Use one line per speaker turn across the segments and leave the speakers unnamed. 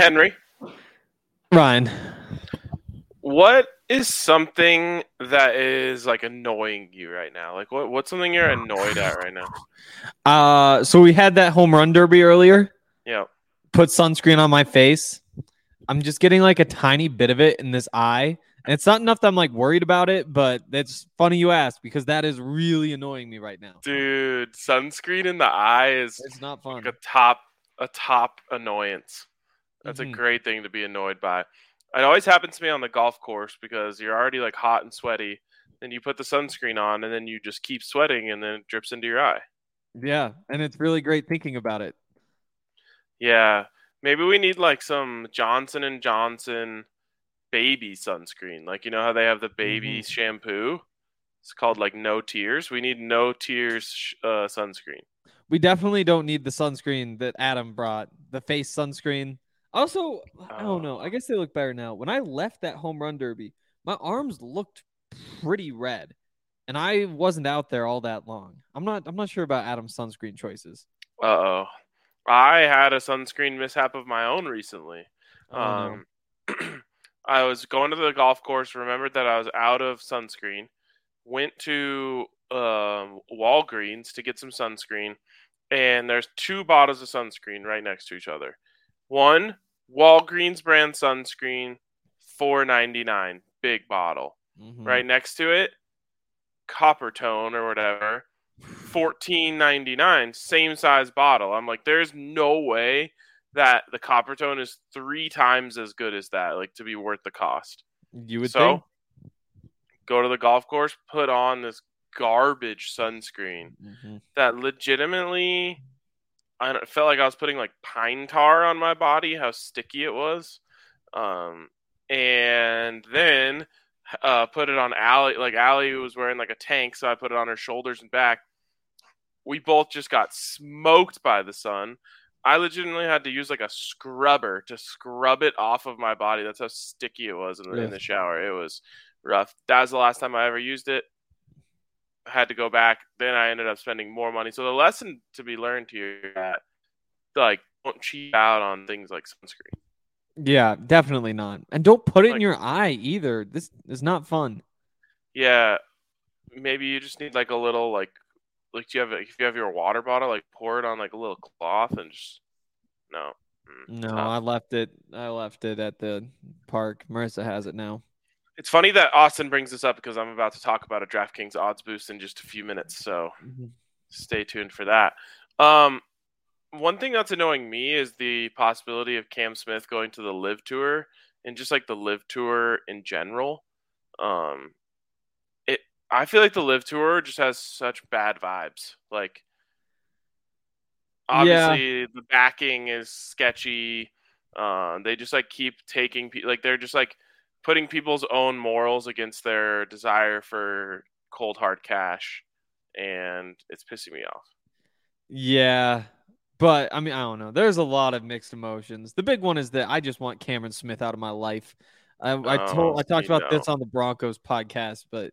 Henry,
Ryan.
what is something that is like annoying you right now? Like what what's something you're annoyed at right now?
Uh, so we had that home run derby earlier.
Yeah.
Put sunscreen on my face. I'm just getting like a tiny bit of it in this eye, and it's not enough that I'm like worried about it. But it's funny you ask because that is really annoying me right now.
Dude, sunscreen in the eye is
It's not fun.
like a top a top annoyance. That's
Mhm.
a great thing to be annoyed by. It always happens to me on the golf course because you're already like hot and sweaty. Then you put the sunscreen on and then you just keep sweating and then it drips into your eye.
Yeah, and it's really great thinking about it.
Yeah. Maybe we need like some Johnson and Johnson baby sunscreen. Like you know how they have the baby shampoo? It's called like no tears. We need no tears sh- uh, sunscreen.
We definitely don't need the sunscreen that Adam brought, the face sunscreen. Also, I don't know. I guess they look better now. When I left that home run derby, my arms looked pretty red, and I wasn't out there all that long. I'm not. I'm not sure about Adam's sunscreen choices.
Uh oh. I had a sunscreen mishap of my own recently.
Oh.
Um, I was going to the golf course, remembered that I was out of sunscreen, went to um, Walgreens to get some sunscreen, and there's two bottles of sunscreen right next to each other. One Walgreens brand sunscreen, four ninety nine, big bottle.
Mhm.
Right next to it, Coppertone or whatever, fourteen ninety nine, same size bottle. I'm like, there's no way that the Coppertone is three times as good as that, like to be worth the cost.
You would
so
think.
go to the golf course, put on this garbage sunscreen
Mhm.
that legitimately I felt like I was putting like pine tar on my body, how sticky it was. Um, and then uh, put it on Allie. Like Allie was wearing like a tank, so I put it on her shoulders and back. We both just got smoked by the sun. I legitimately had to use like a scrubber to scrub it off of my body. That's how sticky it was in in the shower. It was rough. That was the last time I ever used it. Had to go back. Then I ended up spending more money. So the lesson to be learned here is that like don't cheap out on things like sunscreen.
Yeah, definitely not. And don't put it in your eye either. This is not fun.
Yeah, maybe you just need like a little like like do you have if you have your water bottle like pour it on like a little cloth and just no. Mm,
No. I left it. I left it at the park. Marissa has it now.
It's funny that Austin brings this up because I'm about to talk about a DraftKings odds boost in just a few minutes, so stay tuned for that. Um, one thing that's annoying me is the possibility of Cam Smith going to the LIV Tour and just like the LIV Tour in general. Um, it I feel like the LIV Tour just has such bad vibes. Like, obviously the backing is sketchy. Uh, they just like keep taking pe- like they're just like putting people's own morals against their desire for cold hard cash, and it's pissing me off.
Yeah, but I mean, I don't know. There's a lot of mixed emotions. The big one is that I just want Cameron Smith out of my life. I, I oh, told, I
Oh,
talked about this on the Broncos podcast, but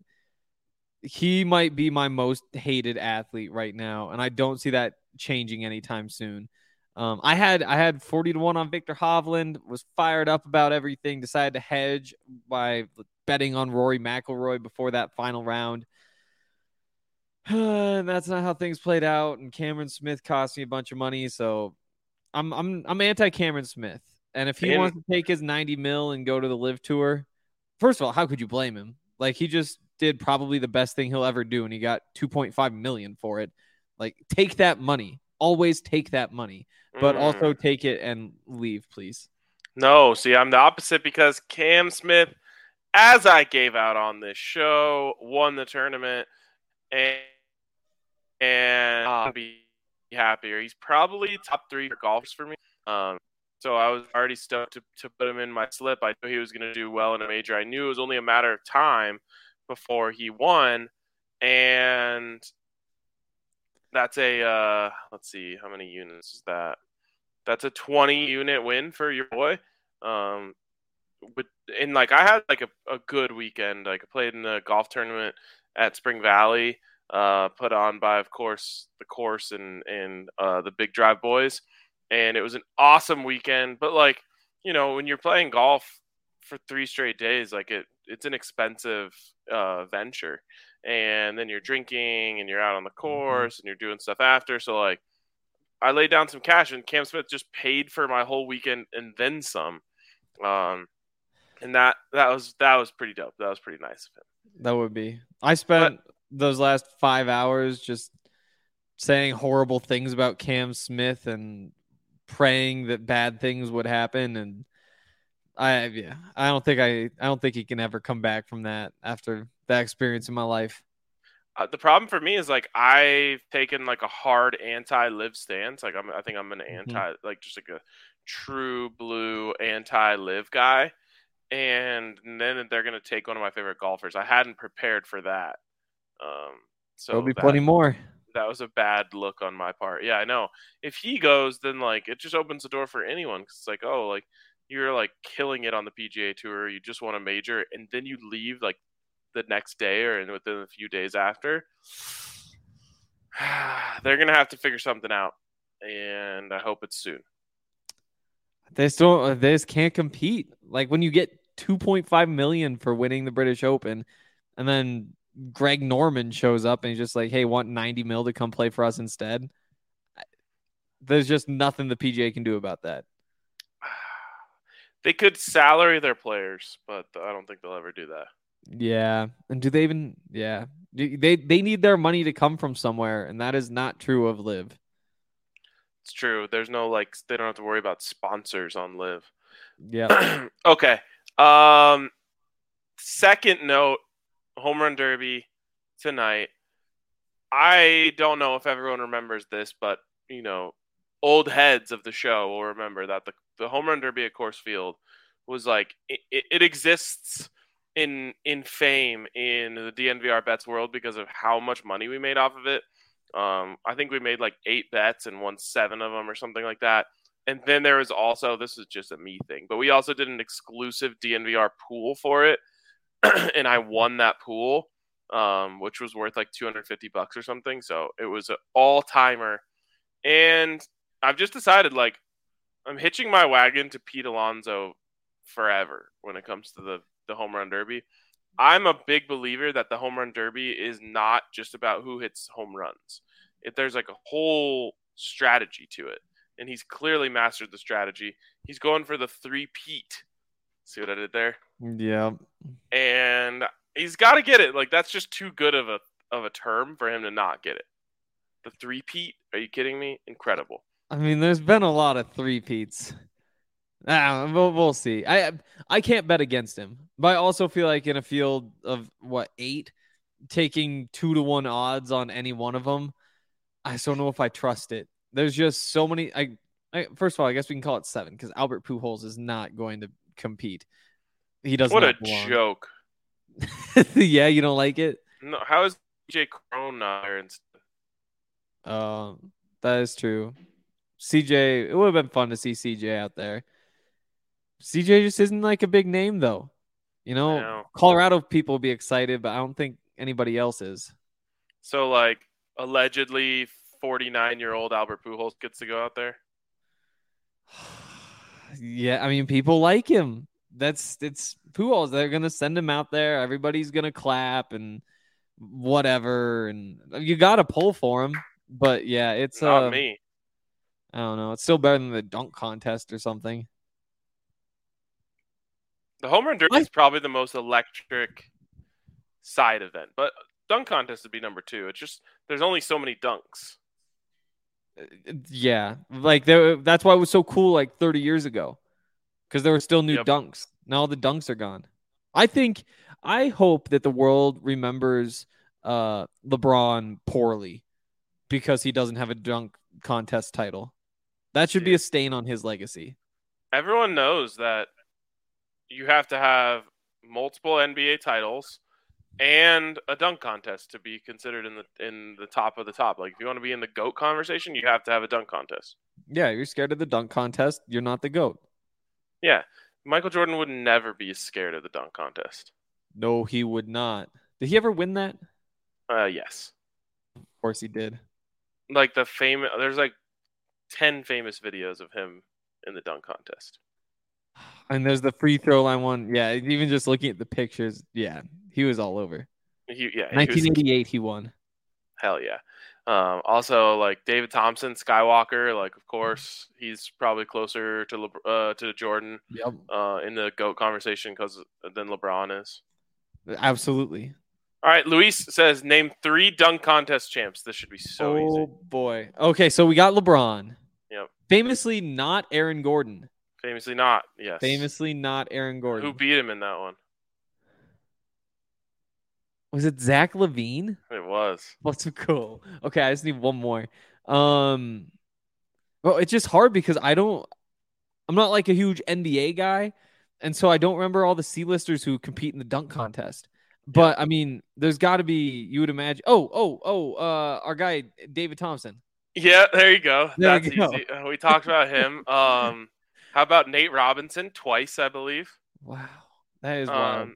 he might be my most hated athlete right now, and I don't see that changing anytime soon. Um, I had I had forty to one on Viktor Hovland. Was fired up about everything. Decided to hedge by betting on Rory McIlroy before that final round. and that's not how things played out. And Cameron Smith cost me a bunch of money, so I'm I'm I'm anti Cameron Smith. And if he
And-
wants to take his 90 mil and go to the LIV tour, first of all, how could you blame him? Like he just did probably the best thing he'll ever do, and he got 2.5 million for it. Like take that money. Always take that money, but
Mm.
also take it and leave, please.
No, see, I'm the opposite because Cam Smith, as I gave out on this show, won the tournament, and and I'll be happier. He's probably top three for golfers for me. Um, so I was already stoked to, to put him in my slip. I knew he was going to do well in a major. I knew it was only a matter of time before he won, and that's a uh, let's see how many units is that. That's a 20 unit win for your boy. Um, and like I had like a, a good weekend. Like I played in a golf tournament at Spring Valley, uh, put on by of course the course and and uh, the Big Drive boys, and it was an awesome weekend. But like you know, when you're playing golf for three straight days, like it, it's an expensive uh, venture. And then you're drinking and you're out on the
Mm-hmm.
course and you're doing stuff after. So like, I laid down some cash and Cam Smith just paid for my whole weekend and then some. Um, and that that was that was pretty dope. That was pretty nice of him.
That would be. I spent those last five hours just saying horrible things about Cam Smith and praying that bad things would happen. And I, yeah, I don't think I, I don't think he can ever come back from that after that experience in my life.
Uh, the problem for me is like I've taken like a hard anti-LIV stance. Like I'm, I think I'm an anti, like just like a true blue anti-LIV guy. And then they're gonna take one of my favorite golfers. I hadn't prepared for that. Um, so
There'll be
that,
plenty more.
that was a bad look on my part. Yeah, I know. If he goes, then like it just opens the door for anyone. Cause it's like, oh, like you're like killing it on the PGA Tour. You just won a major, and then you leave like the next day or within a few days after. They're gonna have to figure something out, and I hope it's soon.
They still, uh, they just can't compete. Like when you get 2.5 million for winning the British Open, and then Greg Norman shows up and he's just like, "Hey, want 90 mil to come play for us instead?" There's just nothing the PGA can do about that.
They could salary their players, but I don't think they'll ever do that.
Yeah, and do they even? Yeah, they they need their money to come from somewhere, and that is not true of LIV.
It's true. There's no like they don't have to worry about sponsors on LIV.
Yeah,
okay. Um, second note, home run derby tonight. I don't know if everyone remembers this, but you know, old heads of the show will remember that the the home run derby at Coors Field was like it, it, it exists in in fame in the DNVR bets world because of how much money we made off of it. Um, I think we made like eight bets and won seven of them or something like that. And then there was also this is just a me thing, but we also did an exclusive DNVR pool for it, and I won that pool, um, which was worth like 250 bucks or something. So it was an all timer, and I've just decided like I'm hitching my wagon to Pete Alonso forever when it comes to the the home run derby. I'm a big believer that the home run derby is not just about who hits home runs. If there's like a whole strategy to it, and he's clearly mastered the strategy. He's going for the three Pete. See what I did there?
yeah.
And he's got to get it. Like that's just too good of a of a term for him to not get it. The three Pete? Are you kidding me? Incredible.
I mean, there's been a lot of three peats. Ah, we'll, we'll see. I I can't bet against him, but I also feel like in a field of what eight, taking two to one odds on any one of them, I just don't know if I trust it. There's just so many. I, I first of all, I guess we can call it seven because Albert Pujols is not going to compete. He doesn't.
What a
belong.
joke.
yeah, you don't like it.
No, how is CJ Cron not instead?
Um, that is true. CJ, it would have been fun to see CJ out there. CJ just isn't like a big name though. You know,
know.
Colorado people will be excited, but I don't think anybody else is.
So like allegedly 49 year old Albert Pujols gets to go out there.
yeah, I mean, people like him. That's it's Pujols. They're gonna send him out there. Everybody's gonna clap and whatever, and you got to pull for him. But yeah, it's
Not
uh,
me.
I don't know. It's still better than the dunk contest or something.
The home run derby
I-
is probably the most electric side event, but dunk contest would be number two. It's just there's only so many dunks.
Yeah, like there. That's why it was so cool like 30 years ago, because there were still new
Yep.
dunks. Now all the dunks are gone. I think. I hope that the world remembers uh, LeBron poorly because he doesn't have a dunk contest title. That should be a stain on his legacy.
Everyone knows that you have to have multiple NBA titles and a dunk contest to be considered in the in the top of the top. Like if you want to be in the goat conversation, you have to have a dunk contest.
Yeah, you're scared of the dunk contest. You're not the goat.
Yeah, Michael Jordan would never be scared of the dunk contest.
No, he would not. Did he ever win that?
Uh, yes, Of
course he did.
like the famous. There's like ten famous videos of him in the dunk contest.
And there's the free throw line one. Yeah, even just looking at the pictures, yeah, he was all over.
He, yeah, he was-
1988, he won.
hell yeah. Um, also, like David Thompson, Skywalker, like of course he's probably closer to Le- uh, to Jordan
Yep,
uh, in the goat conversation because than LeBron is.
absolutely.
All right, Luis says name three dunk contest champs. This should be so
oh
easy.
Oh boy. Okay, so we got LeBron.
Yep.
Famously not Aaron Gordon.
Famously not. Yes.
Famously not Aaron Gordon.
Who beat him in that one?
was it? Zach LaVine.
It was.
What's so cool? Okay, I just need one more. Um, well, it's just hard because I don't. I'm not like a huge NBA guy, and so I don't remember all the C-listers who compete in the dunk contest. But I mean, there's got to be. You would imagine. Oh, oh, oh. Uh, our guy David Thompson.
Yeah, there you go.
There
That's
you go.
easy. Uh, we talked about him. Um, how about Nate Robinson twice, I believe.
Wow, that is wild.
Um,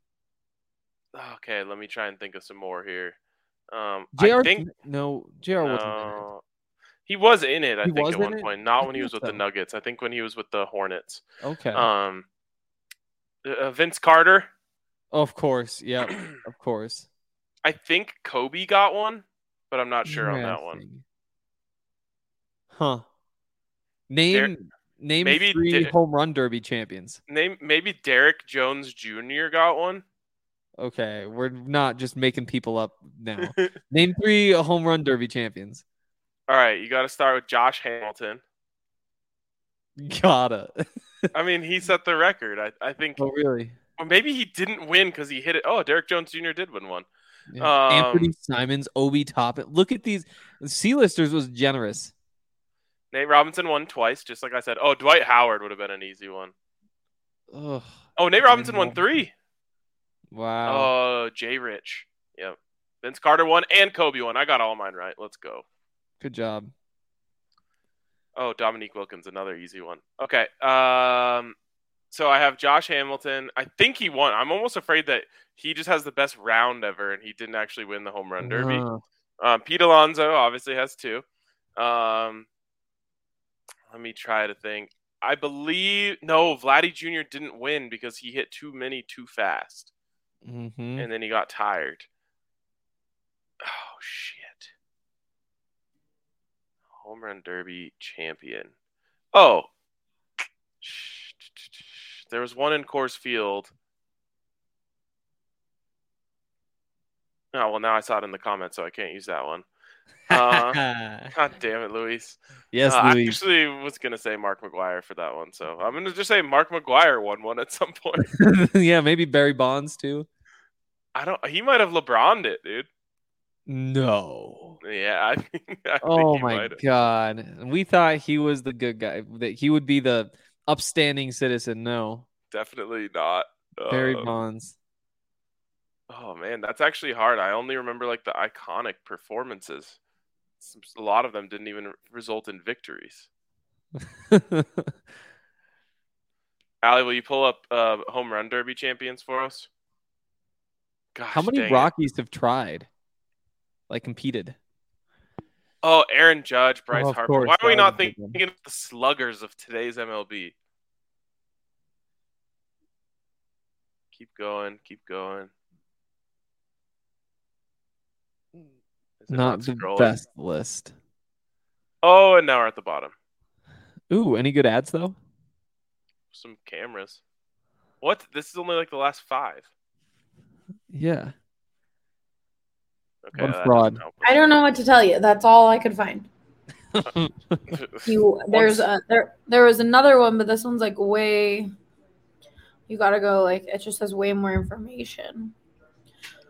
okay, let me try and think of some more here. Um,
Jr.
I think
no, Jr. wasn't
no, he was in it. I
He
think at one
it?
point, not when he was with the. Nuggets. I think when he was with the Hornets.
Okay.
Um, uh, Vince Carter.
Of course. Yep. Of course.
I think Kobe got one, but I'm not sure on that one.
Huh. Name name
maybe
three home run derby champions.
Name maybe Derrick Jones Jr. got one.
Okay, we're not just making people up now. name three home run derby champions.
All right, you got to start with Josh Hamilton.
Gotta.
I mean, he set the record. I, I think
oh really?
Or maybe he didn't win because he hit it. Oh, Derrick Jones Jr. did win one.
Yeah.
Um,
Anfernee Simons, Obi Toppin. Look at these. C-listers was generous.
Nate Robinson won twice, just like I said. Oh, Dwight Howard would have been an easy one.
Ugh.
Oh, Nate Robinson won three.
Wow.
Oh, Jay Rich. Yep. Vince Carter won and Kobe won. I got all mine right. Let's go.
Good job.
Oh, Dominique Wilkins, another easy one. Okay. Um, so I have Josh Hamilton. I think he won. I'm almost afraid that he just has the best round ever, and he didn't actually win the home run derby.
Uh,
Um, Pete Alonso obviously has two. Um, let me try to think. I believe no, Vladdy Jr. didn't win because he hit too many too fast,
mhm.
and then he got tired. Oh shit! Home run derby champion. Oh, there was one in Coors Field. Oh well, now I saw it in the comments, so I can't use that one. Uh, God damn it, Luis.
yes,
Uh, I actually was gonna say Mark McGwire for that one, so I'm gonna just say Mark McGwire won one at some point.
yeah, maybe Barry Bonds too.
I don't. He might have LeBroned it, dude.
No.
Yeah, I think. I think
Oh
he
my god. We thought he was the good guy. That he would be the upstanding citizen. No.
Definitely not.
Barry
Uh,
Bonds.
oh man, that's actually hard. I only remember like the iconic performances. A lot of them didn't even result in victories. Allie, will you pull up uh, home run derby champions for us? Gosh,
How many
dang it.
Rockies have tried? Like competed.
Oh, Aaron Judge, oh, Bryce
Oh,
Harper.
course,
Why are we not
was a big
thinking of the sluggers of today's MLB? Keep going, keep going.
Not the
scrolling?
best list.
Oh, and now we're at the bottom.
Ooh, any good ads though?
Some cameras. What? This is only like the last five.
Yeah.
Okay,
What a fraud.
I don't know what to tell you. That's all I could find. You there's a there there was another one, but this one's like way. You gotta go like it just has way more information.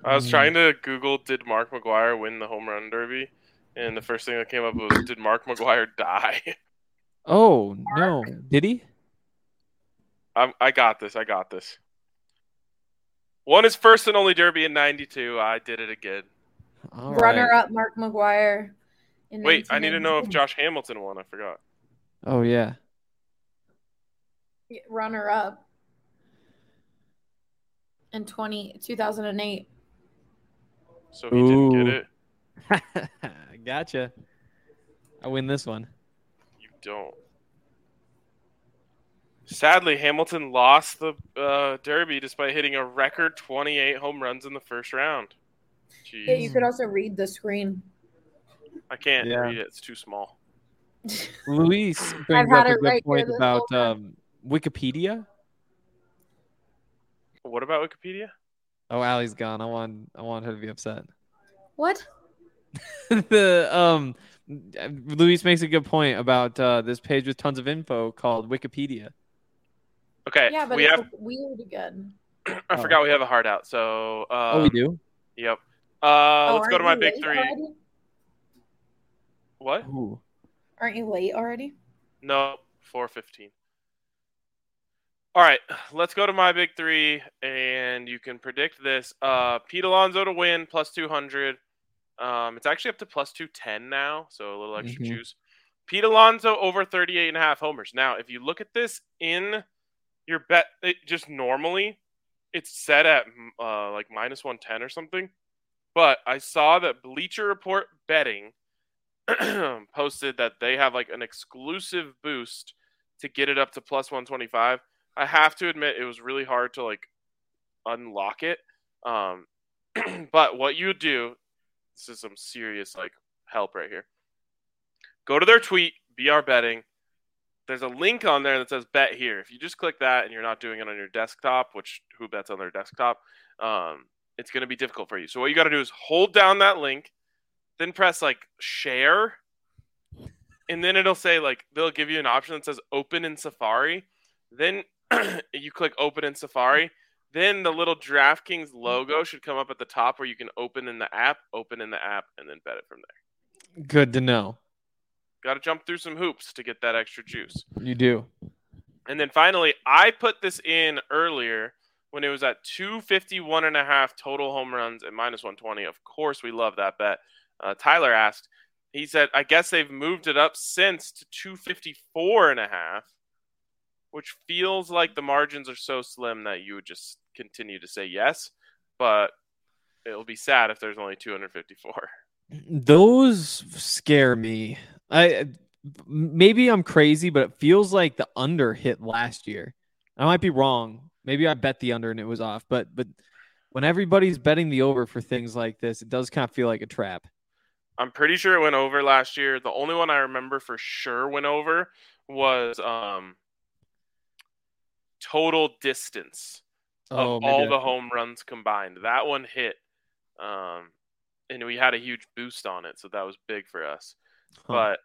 I was
Mm.
trying to Google did Mark McGwire win the home run derby, and the first thing that came up was did Mark McGwire die?
Oh no. Did he?
I'm, I got this. I got this. Won his first and only derby in '92. I did it again.
All
Runner
right.
up Mark McGwire. in
Wait, I need to know if Josh Hamilton won. I forgot.
Oh yeah.
runner up in 20, 2008.
So he didn't get it. Gotcha. I win this one. You don't. Sadly, Hamilton lost the uh, Derby despite hitting a record 28 home runs in the first round. Jeez.
Yeah, you could also read the screen.
I can't
Yeah.
read it; it's too small.
Luis brings
had
up a
it
good
right
point about um, Wikipedia.
What about Wikipedia?
Oh, Allie's gone. I want I want her to be upset.
What?
the um, Luis makes a good point about uh, this page with tons of info called Wikipedia.
Okay,
Yeah, but
we
it's
have.
weird again.
I
Oh.
forgot we have a hard out. So, um,
oh, we do.
Yep. Uh,
Oh,
let's go to my big three.
already?
What?
Ooh.
Aren't you late already?
No, four fifteen. All right, let's go to my big three, and you can predict this. Uh, Pete Alonso to win plus two hundred. Um, it's actually up to plus two ten now, so a little extra
Mhm.
juice. Pete Alonso over 38 and a half homers. Now, if you look at this in your bet, it just normally it's set at uh, like minus 110 or something. But I saw that Bleacher Report betting posted that they have like an exclusive boost to get it up to plus 125. I have to admit it was really hard to like unlock it. Um, but what you do, this is some serious like help right here. Go to their tweet, BR betting. There's a link on there that says bet here. If you just click that and you're not doing it on your desktop, which who bets on their desktop, um, it's going to be difficult for you. So what you got to do is hold down that link, then press like share, and then it'll say like they'll give you an option that says open in Safari. Then you click open in Safari. Then the little DraftKings logo should come up at the top where you can open in the app, open in the app, and then bet it from there.
Good to know.
Got to jump through some hoops to get that extra juice.
You do.
And then finally, I put this in earlier when it was at 251 and a half total home runs and minus 120. Of course, we love that bet. Uh, Tyler asked, he said, I guess they've moved it up since to 254 and a half, which feels like the margins are so slim that you would just continue to say yes. But it'll be sad if there's only 254.
Those scare me. I maybe I'm crazy, but it feels like the under hit last year. I might be wrong. Maybe I bet the under and it was off, but but when everybody's betting the over for things like this, it does kind of feel like a trap.
I'm pretty sure it went over last year. The only one I remember for sure went over was um total distance of
Oh, maybe
all the home runs combined. That one hit. Um and we had a huge boost on it, so that was big for us.
huh.
But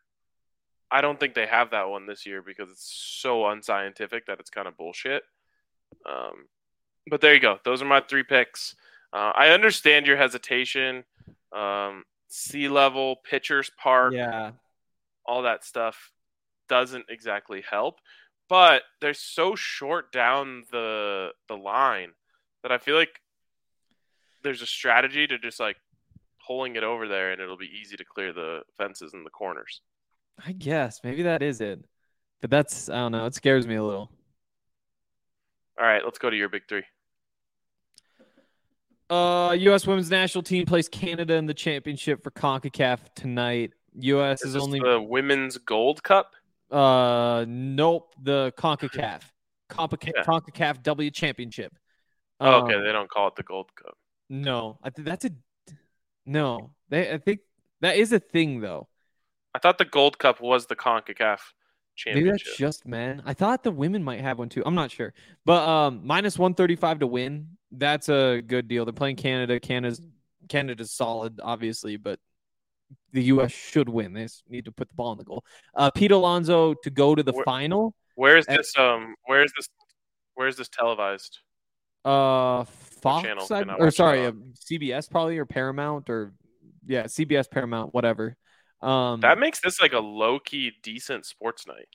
I don't think they have that one this year because it's so unscientific that it's kind of bullshit. Um, but there you go. Those are my three picks. Uh, I understand your hesitation. Um, sea level, pitchers park,
yeah,
all that stuff doesn't exactly help. But they're so short down the the line that I feel like there's a strategy to just like pulling it over there, and it'll be easy to clear the fences and the corners.
I guess maybe that is it. But that's I don't know. It scares me a little.
All right, let's go to your big three.
Uh, U.S. Women's National Team plays Canada in the championship for Concacaf tonight. U.S.
Is
is only
the women's gold cup?
uh nope the Concacaf Concacaf,
Yeah.
Concacaf W Championship.
Oh, okay,
Um,
they don't call it the gold cup.
No, I think that's a no. They I think that is a thing though.
I thought the gold cup was the Concacaf
Maybe that's just men. I thought the women might have one too. I'm not sure. But um minus 135 to win. That's a good deal. They're playing Canada. Canada's Canada's solid, obviously, but the US should win. They need to put the ball in the goal. Uh Pete Alonso to go to the
Where-
final.
Where is this? Um, where is this? Where is this televised?
Uh Fox
channel
I- or sorry, uh, CBS probably or Paramount or yeah, CBS Paramount, whatever. Um
That makes this like a low key decent sports night.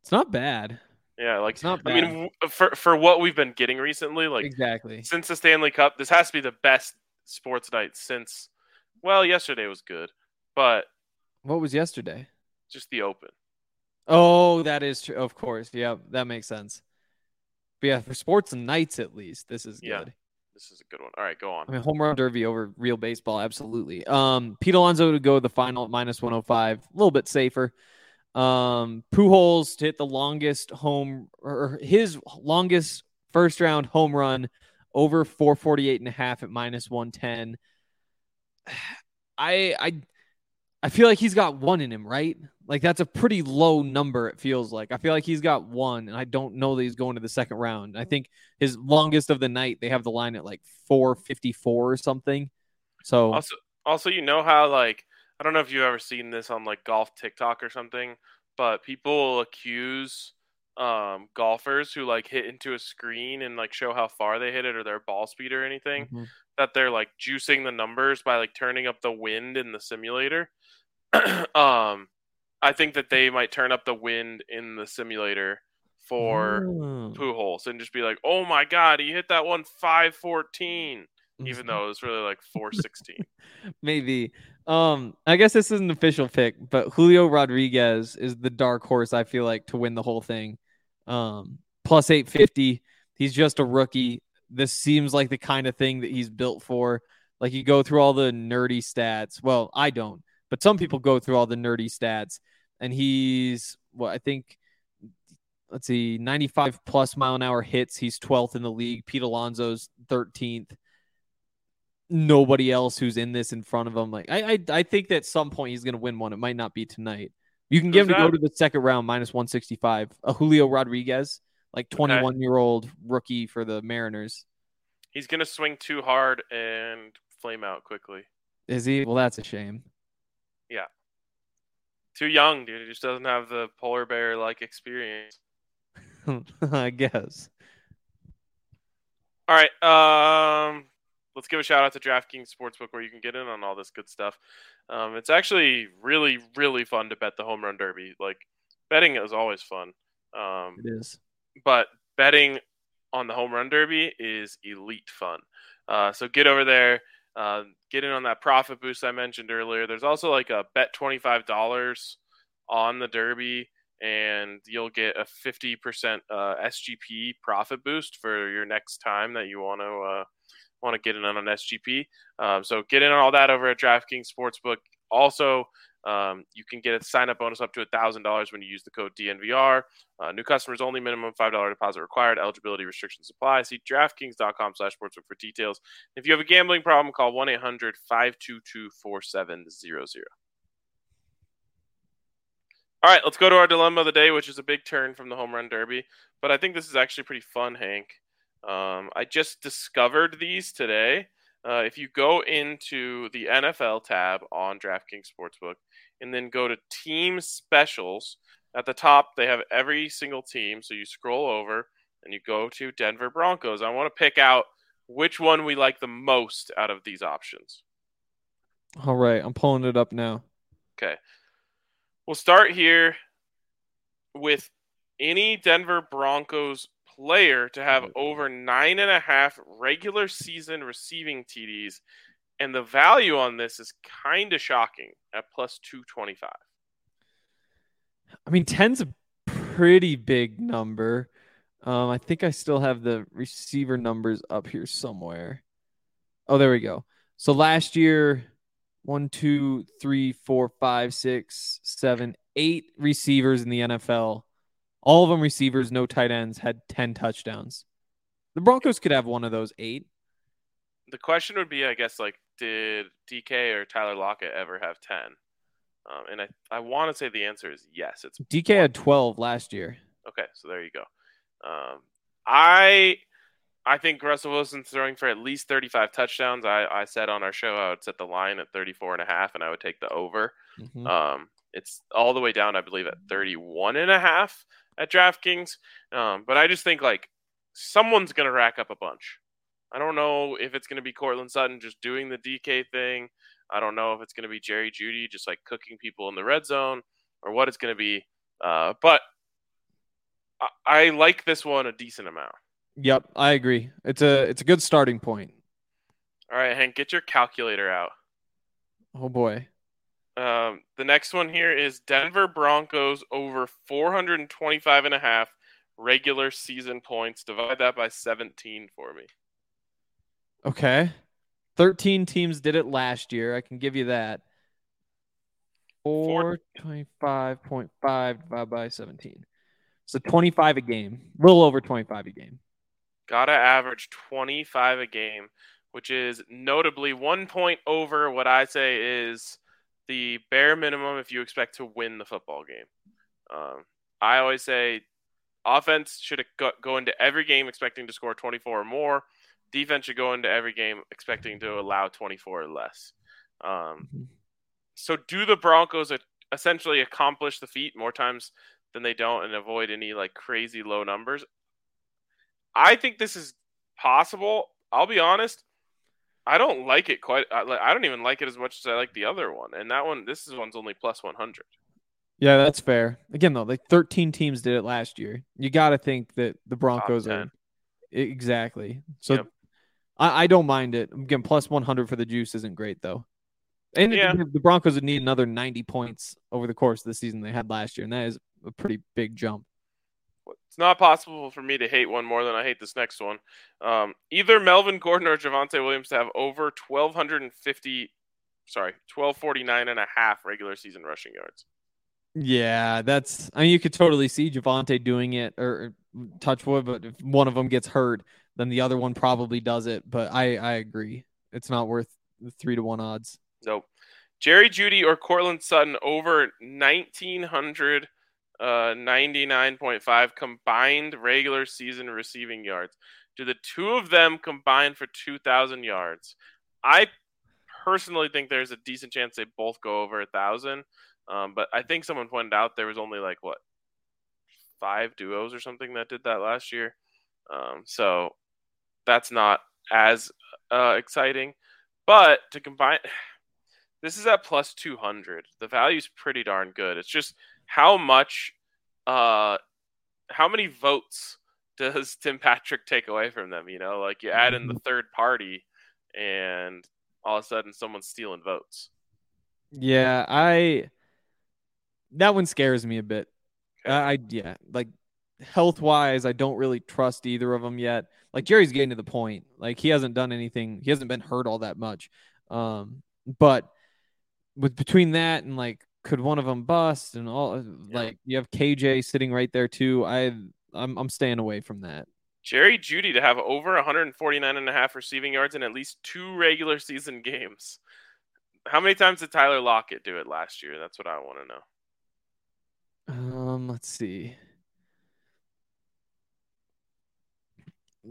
it's not bad.
Yeah, like
It's not Bad.
I mean, for for what we've been getting recently, like
exactly.
since the Stanley Cup, this has to be the best sports night since. Well, yesterday was good, but
What was yesterday?
just the Open.
Oh, that is true. Of course. Yeah, that makes sense. But yeah, for sports nights at least, this is good.
This is a good one. All right, go on.
I mean, home run derby over real baseball, absolutely. Um, Pete Alonso to go the final at minus 105, a little bit safer. Um, Pujols to hit the longest home or his longest first round home run over 448 and a half at minus 110. I I I feel like he's got one in him, right? Like that's a pretty low number. It feels like I feel like he's got one, and I don't know that he's going to the second round. I think his longest of the night they have the line at like 454 or something. So
Also, also, you know how like I don't know if you've ever seen this on like golf TikTok or something, but people accuse um, golfers who like hit into a screen and like show how far they hit it or their ball speed or anything
Mhm.
that they're like juicing the numbers by like turning up the wind in the simulator. um, I think that they might turn up the wind in the simulator for
Oh.
Pujols and just be like, "Oh my god, he hit that one 514,"
Mm-hmm.
even though it was really like 416.
maybe. Um, I guess this is an official pick, but Julio Rodriguez is the dark horse. I feel like to win the whole thing. Um, plus eight fifty. He's just a rookie. This seems like the kind of thing that he's built for. Like you go through all the nerdy stats. Well, I don't, but some people go through all the nerdy stats, and he's what I think. Let's see, 95 plus mile an hour hits. He's 12th in the league. Pete Alonso's 13th nobody else who's in this in front of him. Like I, I, I think that at some point he's going to win one. It might not be tonight. You can get him to go to the second round minus one sixty five. A Julio Rodriguez, like twenty one year old rookie for the Mariners.
He's gonna swing too hard and flame out quickly.
Is he? Well, that's a shame.
Too young, dude. He just doesn't have the polar bear like experience.
I guess.
All right, um, let's give a shout out to DraftKings Sportsbook where you can get in on all this good stuff. Um, it's actually really, really fun to bet the home run derby. Like betting is always fun, um,
It is.
but betting on the home run derby is elite fun. Uh, so get over there, uh, get in on that profit boost I mentioned earlier. There's also like a bet twenty five dollars on the derby, and you'll get a fifty percent uh, SGP profit boost for your next time that you want to uh, want to get in on an SGP. Um, so get in on all that over at DraftKings Sportsbook. Also, um, you can get a sign up bonus up to $1,000 when you use the code DNVR. Uh, new customers only, minimum $5 deposit required. Eligibility restrictions apply. See DraftKings.com slash sportsbook for details. If you have a gambling problem, call 1 800 522 4700. All right, let's go to our dilemma of the day, which is a big turn from the home run derby. But I think this is actually pretty fun, Hank. Um, I just discovered these today. Uh, if you go into the NFL tab on DraftKings Sportsbook and then go to team specials, at the top they have every single team. So you scroll over and you go to Denver Broncos. I want to pick out which one we like the most out of these options.
All right, I'm pulling it up now.
Okay. We'll start here with any Denver Broncos player to have over nine and a half regular season receiving TDs. And the value on this is kind of shocking at plus 225.
I mean, 10's a pretty big number. Um, I think I still have the receiver numbers up here somewhere. Oh, there we go. So last year, one, two, three, four, five, six, seven, eight receivers in the NFL. All of them receivers, no tight ends, had 10 touchdowns. The Broncos could have one of those eight.
The question would be, I guess, like, did DK or Tyler Lockett ever have 10? Um, and I, I want to say the answer is yes. It's
DK had 12 last year.
Okay, so there you go. Um, I I think Russell Wilson's throwing for at least 35 touchdowns. I, I said on our show I would set the line at 34 and a half and I would take the over.
Mhm.
Um, it's all the way down, I believe, at 31 and a half at DraftKings. Um, but I just think like someone's going to rack up a bunch. I don't know if it's going to be Courtland Sutton just doing the DK thing. I don't know if it's going to be Jerry Jeudy just like cooking people in the red zone or what it's going to be. Uh, but I, I like this one a decent amount.
Yep, I agree. It's a it's a good starting point.
All right, Hank, get your calculator out.
Oh boy.
Um, the next one here is Denver Broncos over 425 and a half regular season points. Divide that by 17 for me.
Okay. 13 teams did it last year. I can give you that. 425.5 divided by 17. So 25 a game, a little over 25 a game.
Gotta average 25 a game, which is notably one point over what I say is the bare minimum if you expect to win the football game. Um, I always say offense should go, go into every game expecting to score 24 or more. Defense should go into every game expecting to allow 24 or less. Um, mm-hmm. so, do the Broncos essentially accomplish the feat more times than they don't and avoid any like crazy low numbers? I think this is possible. I'll be honest. I don't like it quite. I don't even like it as much as I like the other one. And that one, this is one's only plus 100.
Yeah, that's fair. Again, though, like 13 teams did it last year. You got to think that the Broncos are exactly. So yep. I, I don't mind it. Again, plus 100 for the juice isn't great though. And yeah. the Broncos would need another 90 points over the course of the season they had last year, and that is a pretty big jump.
It's not possible for me to hate one more than I hate this next one. Um, either Melvin Gordon or Javonte Williams to have over 1,250, sorry, 1,249 and a half regular season rushing yards.
Yeah, that's. I mean, you could totally see Javonte doing it or, or Touchwood, but if one of them gets hurt, then the other one probably does it. But I, I agree. It's not worth the three to one odds.
Nope. Jerry Jeudy or Courtland Sutton over 1,900 uh, 99.5 combined regular season receiving yards. Do the two of them combine for 2,000 yards? I personally think there's a decent chance they both go over a thousand. Um, but I think someone pointed out there was only like what five duos or something that did that last year. Um, so that's not as uh, exciting. But to combine, this is at plus 200. The value is pretty darn good. It's just how much, uh, how many votes does Tim Patrick take away from them? You know, like you add in the mm-hmm. third party, and all of a sudden someone's stealing votes.
Yeah, I that one scares me a bit. Okay. I yeah, like health wise, I don't really trust either of them yet. Like Jerry's getting to the point. Like he hasn't done anything. He hasn't been hurt all that much. Um, but with between that and like could one of them bust and all like you have KJ sitting right there too. I I'm I'm staying away from that.
Jerry Jeudy to have over 149 and a half receiving yards in at least two regular season games. How many times did Tyler Lockett do it last year? That's what I want to
know. Um, let's see.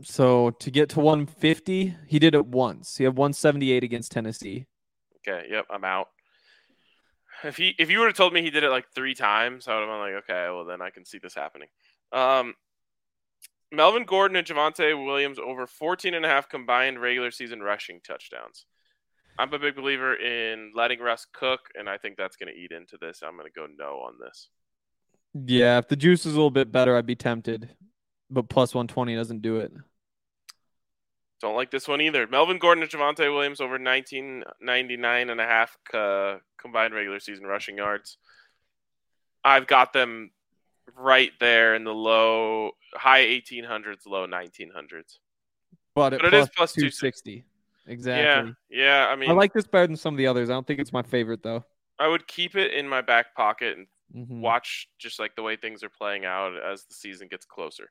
So to get to 150, he did it once. He had 178 against Tennessee.
Okay, yep, I'm out. If he if you would have told me he did it like three times, I would have been like, okay, well then I can see this happening. Um, Melvin Gordon and Javonte Williams over 14 and a half combined regular season rushing touchdowns. I'm a big believer in letting Russ cook, and I think that's going to eat into this. I'm going to go no on this.
Yeah, if the juice is a little bit better, I'd be tempted, but plus 120 doesn't do it.
Don't like this one either. Melvin Gordon and Javonte Williams over 1999 and a half uh, combined regular season rushing yards. I've got them right there in the low, high 1800s, low 1900s.
But, it, but it is plus 260. Exactly.
Yeah, yeah. I mean,
I like this better than some of the others. I don't think it's my favorite though.
I would keep it in my back pocket and mm-hmm. watch just like the way things are playing out as the season gets closer.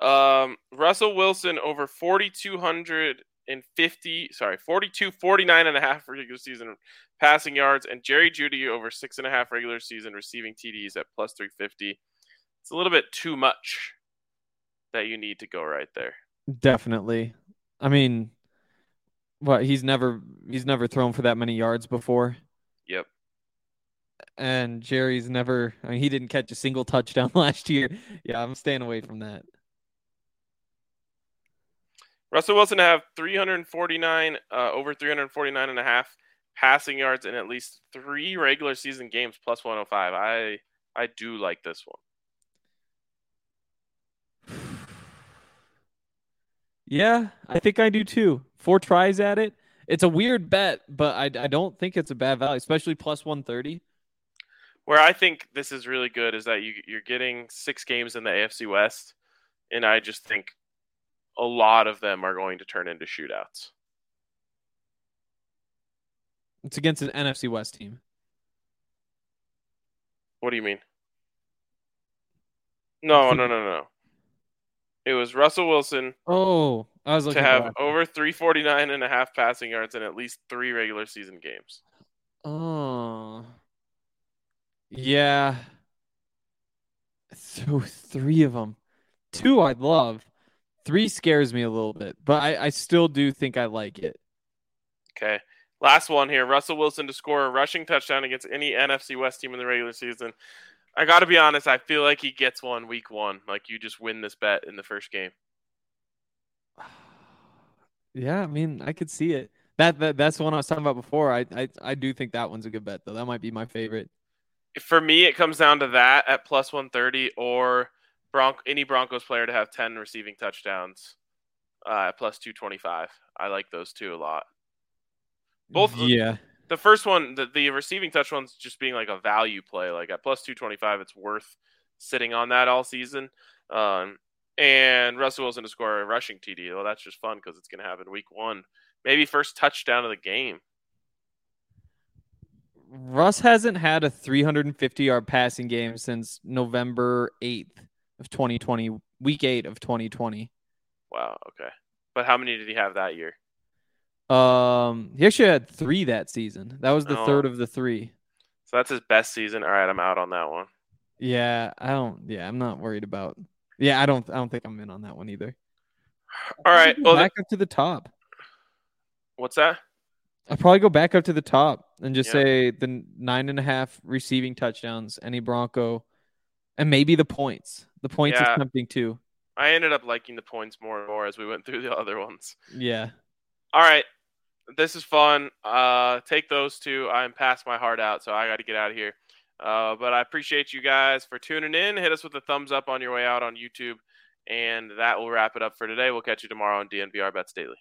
Um, Russell Wilson over 4,250, sorry, 42, 49 and a half regular season passing yards, and Jerry Jeudy over six and a half regular season receiving TDs at plus 350. It's a little bit too much that you need to go right there.
Definitely. I mean, what he's never he's never thrown for that many yards before.
Yep.
And Jerry's never I mean he didn't catch a single touchdown last year. Yeah, I'm staying away from that.
Russell Wilson to have 349 uh, over 349 and a half passing yards in at least 3 regular season games plus 105. I I do like this one.
Yeah, I think I do too. Four tries at it. It's a weird bet, but I, I don't think it's a bad value, especially plus 130.
Where I think this is really good is that you, you're getting six games in the AFC West, and I just think a lot of them are going to turn into shootouts.
It's against an NFC West team.
What do you mean? No, no, no, no. It was Russell Wilson
Oh, I was looking
to have over 349 and a half passing yards in at least three regular season games.
Oh, yeah. So three of them. Two I'd love. Three scares me a little bit, but I, I still do think I like it.
Okay. Last one here. Russell Wilson to score a rushing touchdown against any NFC West team in the regular season. I got to be honest. I feel like he gets one week one. Like you just win this bet in the first game.
Yeah, I mean, I could see it. That, that that's the one I was talking about before. I, I I do think that one's a good bet though. That might be my favorite.
For me, it comes down to that at plus 130 or Any Broncos player to have 10 receiving touchdowns uh, plus 225. I like those two a lot. Both
Yeah.
the first one, the, the receiving touch one's just being like a value play. Like at plus 225, it's worth sitting on that all season. Um, and Russell Wilson to score a rushing TD. Well, that's just fun because it's going to happen week one. Maybe first touchdown of the game.
Russ hasn't had a 350 yard passing game since November 8th of 2020, week 8 of 2020.
Wow. Okay. But how many did he have that year?
Um, he actually had 3 that season. That was the
Oh.
third of the 3.
So that's his best season. All right, I'm out on that one.
Yeah, I don't yeah, I'm not worried about. Yeah, I don't I don't think I'm in on that one either.
All right. Well,
back up to the top.
what's that?
I'll probably go back up to the top and just
Yeah.
say the nine and a half receiving touchdowns, any Bronco, and maybe the points. The points
Yeah.
is tempting too.
I ended up liking the points more and more as we went through the other ones.
Yeah.
All right. This is fun. Uh, take those two. I'm past my heart out, so I got to get out of here. Uh, but I appreciate you guys for tuning in. Hit us with a thumbs up on your way out on YouTube. And that will wrap it up for today. We'll catch you tomorrow on DNVR Bets Daily.